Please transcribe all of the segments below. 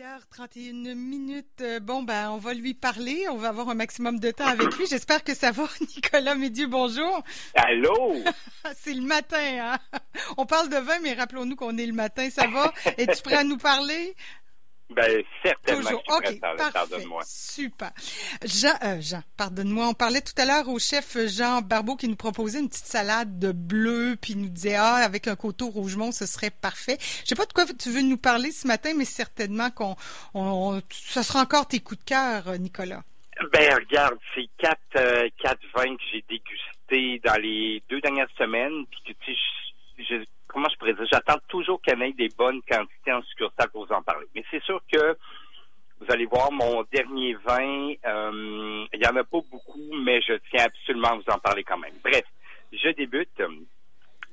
8h31 minutes. Euh, bon, ben, on va lui parler. On va avoir un maximum de temps avec lui. J'espère que ça va. Nicolas Médieu, bonjour. Allô? C'est le matin, hein? On parle de vin, mais rappelons-nous qu'on est le matin. Ça va? Es-tu prêt à nous parler? Ben, certainement. Toujours. OK, Pardonne-moi. Super. Jean, euh, Jean, pardonne-moi. On parlait tout à l'heure au chef Jean Barbeau qui nous proposait une petite salade de bleu, puis il nous disait, ah, avec un coteau rougemont, ce serait parfait. Je sais pas de quoi tu veux nous parler ce matin, mais certainement qu'on, on, ce sera encore tes coups de cœur, Nicolas. Ben, regarde, c'est quatre, euh, quatre vins que j'ai dégustés dans les deux dernières semaines, puis tu sais, je comment je pourrais dire, j'attends toujours qu'il y ait des bonnes quantités en succursale pour vous en parler. Mais c'est sûr que vous allez voir mon dernier vin, euh, il n'y en a pas beaucoup, mais je tiens absolument à vous en parler quand même. Bref, je débute euh,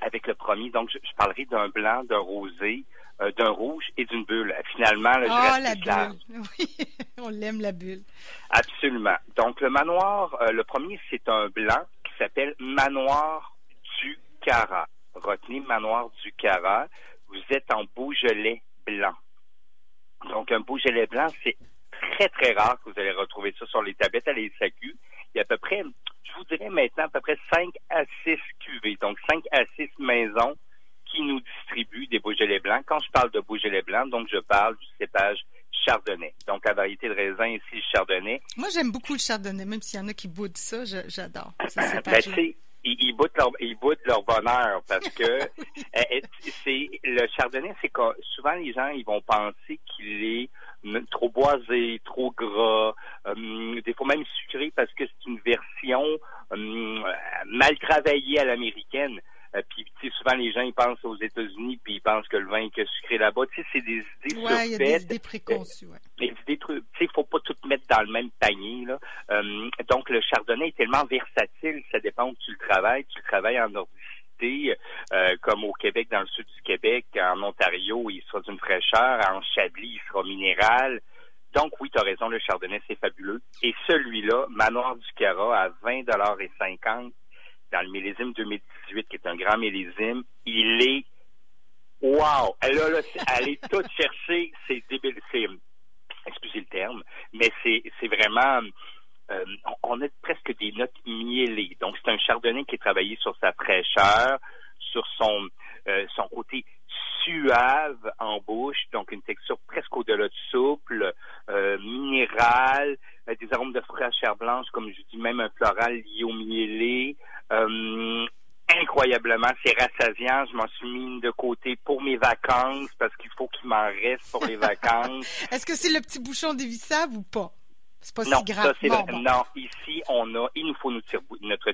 avec le premier. Donc, je, parlerai d'un blanc, d'un rosé, euh, d'un rouge et d'une bulle. Finalement, là, oh, la bulle. Oui, on l'aime, la bulle. Absolument. Donc, le manoir, le premier, c'est un blanc qui s'appelle Manoir du Cara. Retenez Manoir du Cara, vous êtes en Beaujolais blanc. Donc, un Beaujolais blanc, c'est très, très rare que vous allez retrouver ça sur les tablettes à la SAQ. Il y a à peu près, je vous dirais maintenant, à peu près 5 à 6 cuvées, donc 5 à 6 maisons qui nous distribuent des Beaujolais blancs. Quand je parle de Beaujolais blanc, donc je parle du cépage Chardonnay. Donc, la variété de raisin ici, le Chardonnay. Moi, j'aime beaucoup le Chardonnay, même s'il y en a qui boudent ça, j'adore. Ils, ils, boutent leur, bonheur parce que euh, c'est le chardonnay, c'est que souvent les gens ils vont penser qu'il est trop boisé, trop gras, euh, des fois même sucré parce que c'est une version mal travaillée à l'américaine. Euh, puis, souvent, les gens, ils pensent aux États-Unis, puis ils pensent que le vin est sucré là-bas. Tu sais, c'est des idées Ouais, il y a des idées préconçues, ouais. Mais des trucs, tu sais, il faut pas tout mettre dans le même panier, là. Euh, donc, le chardonnay est tellement versatile, ça dépend où tu le travailles. Tu le travailles en nordicité, euh, comme au Québec, dans le sud du Québec, en Ontario, il sera d'une fraîcheur, en Chablis, il sera minéral. Donc, oui, tu as raison, le chardonnay, c'est fabuleux. Et celui-là, Manoir du Cara, à 20 et 50 dans le millésime 2018, qui est un grand millésime, il est wow! Elle a, là, elle est toute cherchée, c'est débile, excusez le terme, mais c'est, vraiment, euh, on a presque des notes mielées. Donc, c'est un chardonnay qui est travaillé sur sa fraîcheur, sur son, euh, son côté suave en bouche, donc une texture presque au-delà de souple, euh, minérale, des arômes de fraîcheur blanche, comme je dis, même un floral lié au mielé. Euh, incroyablement, c'est rassasiant. Je m'en suis mis de côté pour mes vacances parce faut qu'il m'en reste pour les vacances. Est-ce que c'est le petit bouchon dévissable ou pas? C'est pas si grave. Non, ici, on a, il nous faut notre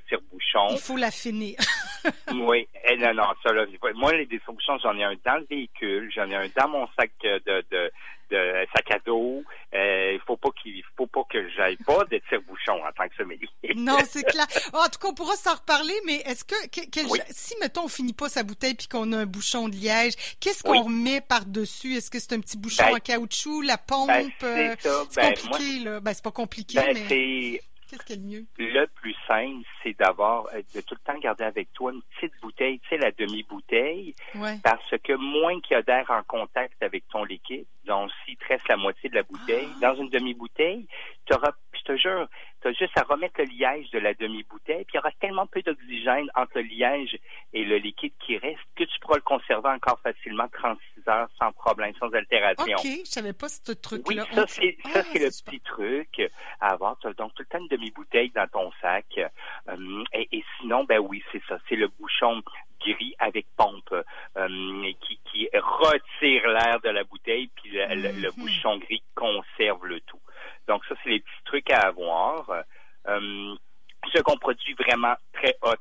Il faut l'affiner. oui, eh, non, non, ça, là, moi, les tire-bouchons, j'en ai un dans le véhicule, j'en ai un dans mon sac de, de, de sac à dos. Euh, il faut pas qu'il faut pas que j'aille pas de tire-bouchon en tant que sommelier. non, c'est clair. en tout cas, on pourra s'en reparler, mais est-ce que, si mettons on finit pas sa bouteille puis qu'on a un bouchon de liège, qu'est-ce qu'on met par dessus Est-ce que c'est un petit bouchon ben, en caoutchouc, la pompe ben, C'est euh, ben, compliqué là. Ben c'est pas compliqué, mais. Qu'est-ce qui est le mieux? Le plus simple, c'est d'avoir, euh, de tout le temps garder avec toi une petite bouteille, tu sais, la demi-bouteille. Parce que moins qu'il y a d'air en contact avec ton liquide, donc s'il te reste la moitié de la bouteille, ah! dans une demi-bouteille, tu auras, je te jure, tu as juste à remettre le liège de la demi-bouteille, puis il y aura tellement peu d'oxygène entre le liège et le liquide qui reste que tu pourras le conserver encore facilement 36 heures sans problème, sans altération. OK, je savais pas ce truc-là. Oui, ça, c'est, ça, ah, c'est le petit truc à avoir. donc tout le temps une demi-bouteille dans ton sac. Euh, et, sinon, ben oui, c'est ça. C'est le bouchon gris avec pompe euh, qui, qui retire l'air de la bouteille, puis le, le, mhm. bouchon gris conserve le tout. Donc ça, c'est les petits trucs à avoir. Euh, ce qu'on produit vraiment très haut,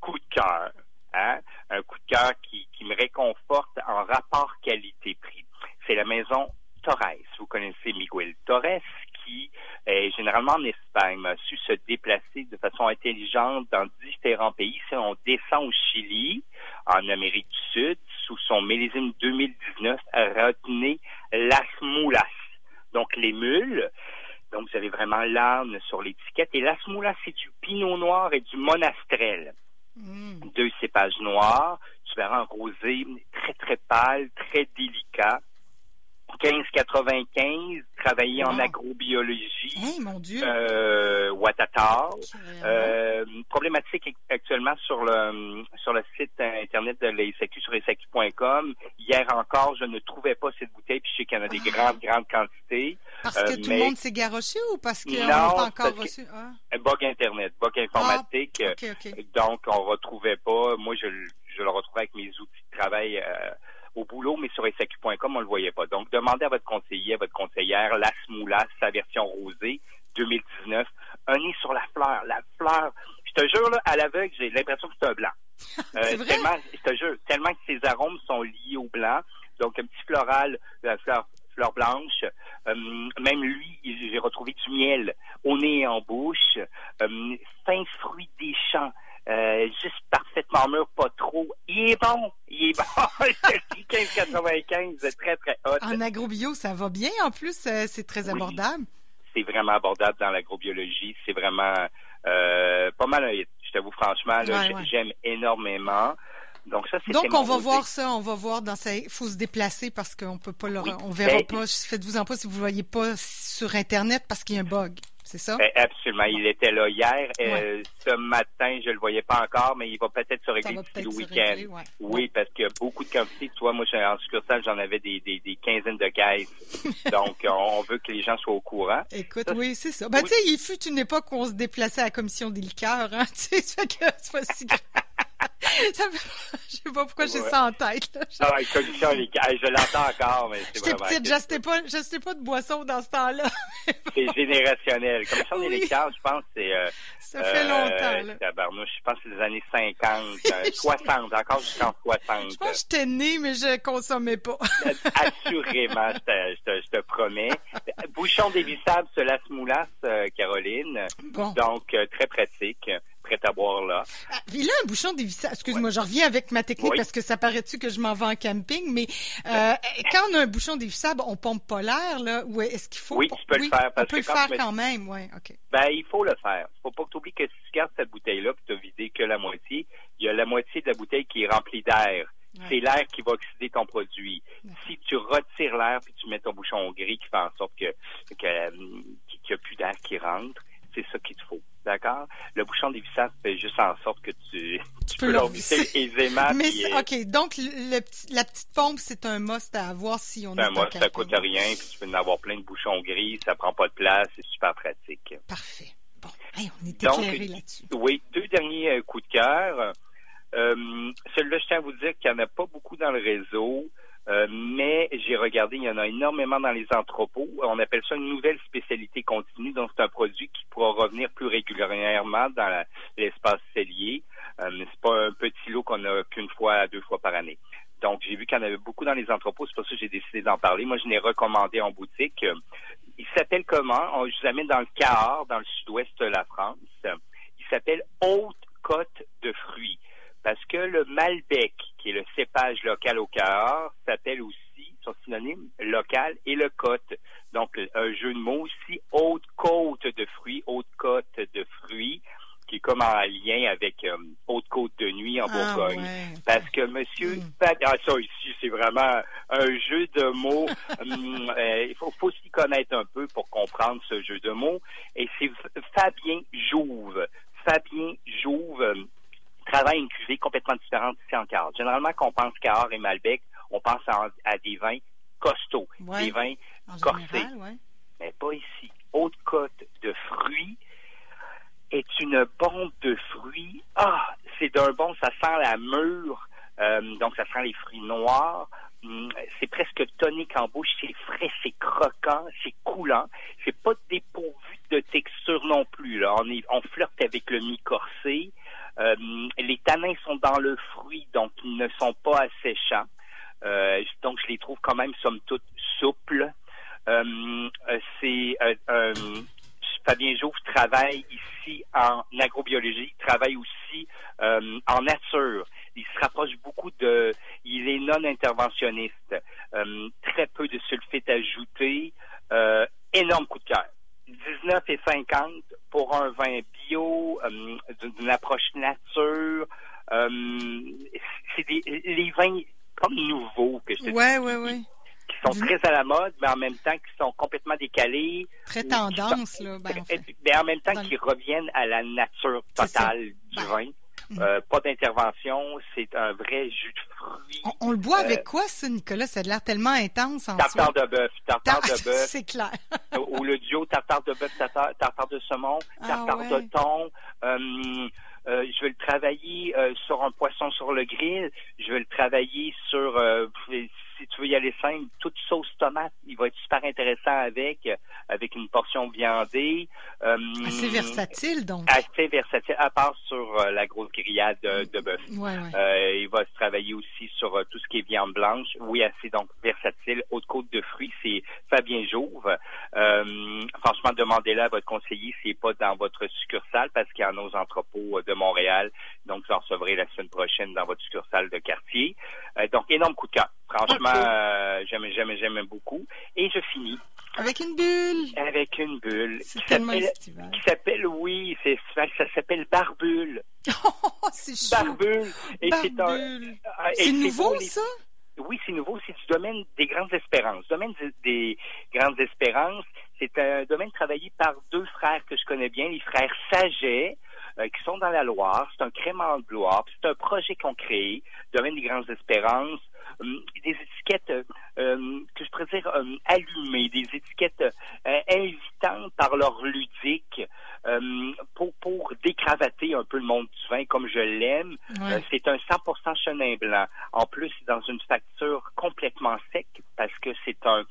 coup de cœur. Hein? Un coup de cœur qui, qui me réconforte en rapport qualité-prix. C'est la maison Torres. Vous connaissez Miguel Torres, qui est généralement en Espagne, a su se déplacer de façon intelligente dans différents pays. Si on descend au Chili, en Amérique du Sud, sous son millésime 2019, retenez Las Mulas donc les mules. Donc, vous avez vraiment l'âne sur l'étiquette. Et l'asmoula, c'est du pinot noir et du monastrel. Mm. Deux cépages noirs. Tu verras un rosé très, très pâle, très délicat. 1595, travaillé en agrobiologie. Hey, mon Dieu! Euh, Ouattata. Euh, problématique actuellement sur le sur le site internet de l'ESAQ, sur ESAQ.com. Hier encore, je ne trouvais pas cette bouteille, puis je sais qu'il y en a des ah. grandes, grandes quantités. Parce que euh, tout le monde s'est garoché ou parce qu'on n'a pas encore reçu? Ah. Bug Internet, bug informatique. Ah, donc, on retrouvait pas. Moi, je, je le retrouvais avec mes outils de travail au boulot, mais sur SAQ.com, on le voyait pas. Donc, demandez à votre conseiller, à votre conseillère, la Smoula, sa version rosée, 2019. Un nez sur la fleur. La fleur, je te jure, là, à l'aveugle, j'ai l'impression que c'est un blanc. Euh, tellement, je te jure, tellement que ses arômes sont liés au blanc. Donc, un petit floral, la fleur, fleur blanche. Euh, même lui, j'ai retrouvé du miel au nez et en bouche. Euh, fin fruit des champs. Euh, juste parfaitement mûr, pas trop. Il est bon, il est bon. 15,95, très très hot. En agrobio, ça va bien. En plus, euh, c'est très abordable. C'est vraiment abordable dans l'agrobiologie. C'est vraiment euh, pas mal. Je t'avoue franchement, j'aime énormément. Donc ça, c'est Donc on va voir ça, on va voir dans ça. Il faut se déplacer parce qu'on peut pas le, on verra ben, pas. Faites-vous en pas si vous ne voyez pas sur internet parce qu'il y a un bug c'est ça? Ben, absolument. Il était là hier. Euh, ce matin, je le voyais pas encore, mais il va peut-être se régler d'ici le week-end. Oui, parce qu'il y a beaucoup de quantités. Tu vois, moi, en succursale, j'en avais des, des, des, quinzaines de caisses. Donc, on veut que les gens soient au courant. Écoute, oui, c'est ça. Ben, tu sais, il fut une époque où on se déplaçait à la commission des liqueurs, hein. Tu sais, ça fait que c'est pas si grave. ça Je sais pas pourquoi j'ai ça en tête. Là. Ah, commission les je l'entends encore, mais c'est vraiment... J'étais petite, je pas, je pas de boisson dans ce temps-là. c'est générationnel. Commission des liqueurs, je pense, c'est... Euh, ça fait euh, longtemps, là. je pense que c'est les années 50, 60, euh, encore jusqu'en 60. Je pense que j'étais née, mais je consommais pas. Assurément, je te, je, te, je te, promets. Bouchon dévissable sur la moulasse, Caroline. Bon. Donc, très pratique à boire là. Ah, puis là, un bouchon dévissable, excuse-moi, je reviens avec ma technique parce que ça paraît-tu que je m'en vais en camping, mais euh, quand on a un bouchon dévissable, on pompe pas l'air, là, ou est-ce qu'il faut... Oui, tu peux le faire. Parce on peut le faire quand même, oui, OK. Ben, il faut le faire. faut pas que tu oublies que si tu gardes cette bouteille-là et tu as vidé que la moitié, il y a la moitié de la bouteille qui est remplie d'air. C'est l'air qui va oxyder ton produit. Si tu retires l'air puis tu mets ton bouchon gris qui fait en sorte que, que euh, qu'il n'y a plus d'air qui rentre, c'est ça qu'il te faut. D'accord? Le bouchon dévissable fait juste en sorte que tu, tu, peux, peux aisément. Mais OK, donc le, la petite pompe, c'est un must à avoir si on est un must, ça coûte rien, puis tu peux en avoir plein de bouchons gris, ça prend pas de place, c'est super pratique. Parfait. Bon, on est éclairé là-dessus. Oui, deux derniers euh, coups de cœur. Euh, Celui-là, je tiens à vous dire qu'il n'y en a pas beaucoup dans le réseau. Euh, mais j'ai regardé, il y en a énormément dans les entrepôts. On appelle ça une nouvelle spécialité continue. Donc, c'est un produit qui pourra revenir plus régulièrement dans l'espace cellier. Euh, c'est pas un petit lot qu'on a qu'une fois, deux fois par année. Donc, j'ai vu qu'il y en avait beaucoup dans les entrepôts. C'est pour ça que j'ai décidé d'en parler. Moi, je l'ai recommandé en boutique. Il s'appelle comment? Je vous amène dans le Cahors, dans le sud-ouest de la France. Il s'appelle Haute Côte de fruits. Parce que le Malbec, qui est le cépage local au Cahors, s'appelle aussi, son synonyme, local et le côte. Donc, un jeu de mots aussi, haute côte de fruits, haute côte de fruits, qui est comme en lien avec euh, haute côte de nuit en ah, Bourgogne. Parce que monsieur, mm. ah, ça ici, c'est vraiment un jeu de mots. Hum, euh, il faut, faut s'y connaître un peu pour comprendre ce jeu de mots. Et c'est Fabien Jouve. Fabien Jouve, travaille une cuvée complètement différente ici en Cahors. Généralement, quand on pense Cahors et Malbec, on pense à, des vins costauds, des vins corsés. Mais pas ici. Haute côte de fruits est une bombe de fruits. Ah, c'est d'un bon, ça sent la mûre, euh, donc ça sent les fruits noirs. Hum, c'est presque tonique en bouche, c'est frais, c'est croquant, c'est coulant. C'est pas dépourvu de texture non plus. Là. On, on flirte avec le mi-corsé. Euh, les tanins sont dans le fruit, donc ils ne sont pas asséchants. Euh, donc, je les trouve quand même, somme toute, souples. Euh, c'est Fabien Jouve travaille ici en agrobiologie, travaille aussi en nature. Il se rapproche beaucoup de... Il est non interventionniste. très peu de sulfite ajouté. énorme coup de cœur. 19,50 pour un vin bio, euh, d'une approche nature. Euh, c'est des les vins comme nouveaux que je te ouais, ouais, ouais. qui sont très à la mode, mais en même temps qui sont complètement décalés. Très tendance, là. Ben, en fait. Mais en même temps qui reviennent à la nature totale du ben, vin. Euh, pas d'intervention, c'est un vrai jus de fruits. On, le boit avec euh, quoi, ça, Nicolas? Ça a l'air tellement intense en Tartare de bœuf, tartare de bœuf. c'est clair. ou le duo tartare de bœuf, tartare, de saumon, ah tartare de thon. Euh, euh, je vais le travailler euh, sur un poisson sur le grill. Je vais le travailler sur, euh, si tu veux y aller simple, toute sauce tomate. Il va être super intéressant avec, avec une portion viandée. assez versatile, donc. Assez versatile, à part sur la grosse grillade de, bœuf. il va se travailler aussi sur tout ce qui est viande blanche. Oui, assez donc versatile. Haute côte de fruits, c'est Fabien Jouve. franchement, demandez-le à votre conseiller n'est pas dans votre succursale parce qu'il y en a aux entrepôts de Montréal. Donc, vous en recevrez la semaine prochaine dans votre succursale de quartier. Euh, donc, énorme coup de cœur. Franchement, euh, j'aime, j'aime, j'aime beaucoup. Et je finis. Avec une bulle. Avec une bulle. C'est tellement estival. Qui s'appelle, oui, c'est ça s'appelle Barbule. Oh, c'est chaud. Barbule. Et c'est un, c'est nouveau, ça? Oui, c'est nouveau. C'est du domaine des grandes espérances. Domaine des grandes espérances, c'est un domaine travaillé par deux frères que je connais bien, les frères Saget. Euh, qui sont dans la Loire. C'est un crément de gloire. C'est un projet qu'on crée, Domaine des Grandes Espérances. Hum, des étiquettes euh, que je pourrais dire hum, allumées, des étiquettes euh, invitantes par leur ludique hum, pour, pour décravater un peu le monde du vin comme je l'aime. c'est un 100% chenin blanc. En plus, dans une facture complètement sec parce que c'est un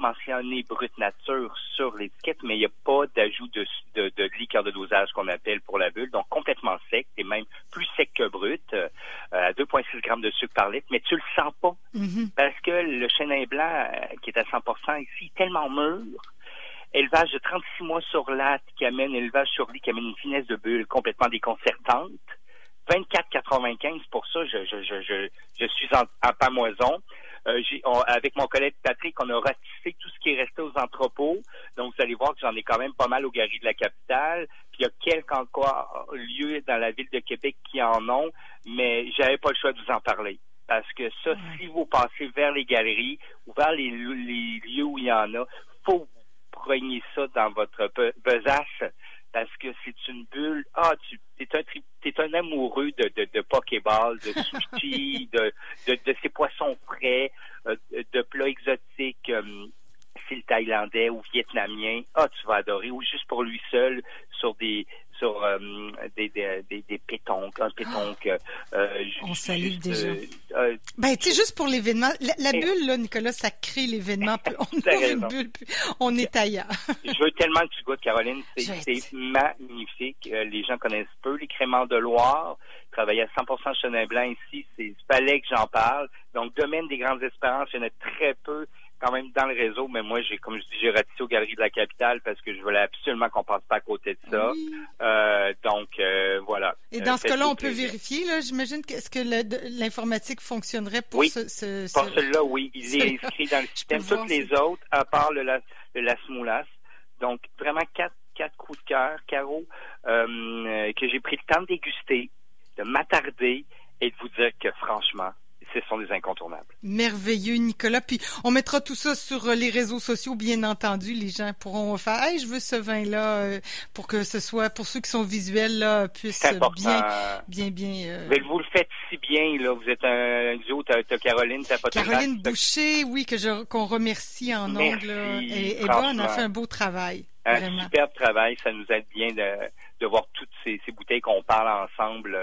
mentionné brut nature sur l'étiquette, mais il n'y a pas d'ajout de, de, de, liqueur de dosage qu'on appelle pour la bulle, donc complètement sec, et même plus sec que brut, euh, à 2,6 grammes de sucre par litre, mais tu le sens pas, mm-hmm. parce que le chenin blanc, euh, qui est à 100% ici, est tellement mûr, élevage de 36 mois sur latte qui amène élevage sur lit qui amène une finesse de bulle complètement déconcertante. 24,95 pour ça, je, je, je, je, suis en, en pamoison. Euh, avec mon collègue Patrick, on a ratissé tout ce qui est resté aux entrepôts. Donc, vous allez voir que j'en ai quand même pas mal au Gary de la capitale. Puis il y a quelques encore lieux dans la ville de Québec qui en ont, mais j'avais pas le choix de vous en parler. Parce que ça, si vous passez vers les galeries ou vers les, lieux où il y en a, faut vous preniez ça dans votre besace parce que c'est une bulle. Ah, tu es un, un amoureux de, de, de Pokéball, de sushi, de, de, de, ces poissons frais, euh, de plats exotiques. Euh, le thaïlandais ou vietnamien, ah, tu vas adorer, ou juste pour lui seul, sur des sur euh, des, des, des, des, pétonques, un pétonque. Euh, euh on salue déjà. Euh, ben, tu sais, juste pour l'événement, la, bulle, là, Nicolas, ça crée l'événement. On une bulle, on est ailleurs. Je veux tellement que tu goûtes, Caroline. C'est magnifique. les gens connaissent peu les créments de Loire. Travailler à 100% chenin blanc ici, c'est fallait que j'en parle. Donc, domaine des grandes espérances, il y en a très peu quand même dans le réseau, mais moi, j'ai, comme je dis, j'ai ratissé aux Galeries de la Capitale parce que je voulais absolument qu'on passe pas à côté de ça. Euh, donc, euh, voilà. Et dans ce cas-là, on peut vérifier, là, j'imagine, que, est-ce que l'informatique fonctionnerait pour ce, ce, Pour celui-là, oui. Il est inscrit dans le système. Toutes les autres, à part le, le Las Moulas. Donc, vraiment quatre, quatre coups de cœur, Caro, euh, que j'ai pris le temps de déguster, de m'attarder et de vous dire que, franchement, ce sont des incontournables. Merveilleux, Nicolas. Puis on mettra tout ça sur euh, les réseaux sociaux, bien entendu. Les gens pourront faire Hey, je veux ce vin-là euh, pour que ce soit, pour ceux qui sont visuels, là, puissent bien, bien, bien. Euh, Mais vous le faites si bien, là. Vous êtes un duo, t'as Caroline, t'as pas Caroline Boucher, oui, que je qu'on remercie en ongle. Et, et bonne, a fait un beau travail. Un superbe travail. Ça nous aide bien de, de voir toutes ces, ces bouteilles qu'on parle ensemble.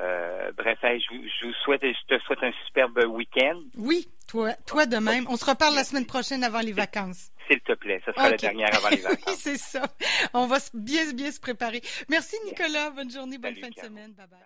Euh, bref, je, vous souhaite, je te souhaite un superbe week-end. Oui, toi, toi de même. On se reparle la semaine prochaine avant les vacances. S'il te plaît, ce sera la dernière avant les vacances. oui, c'est ça. On va bien, bien se préparer. Merci Nicolas. Bonne journée, bonne fin de semaine. Bye bye.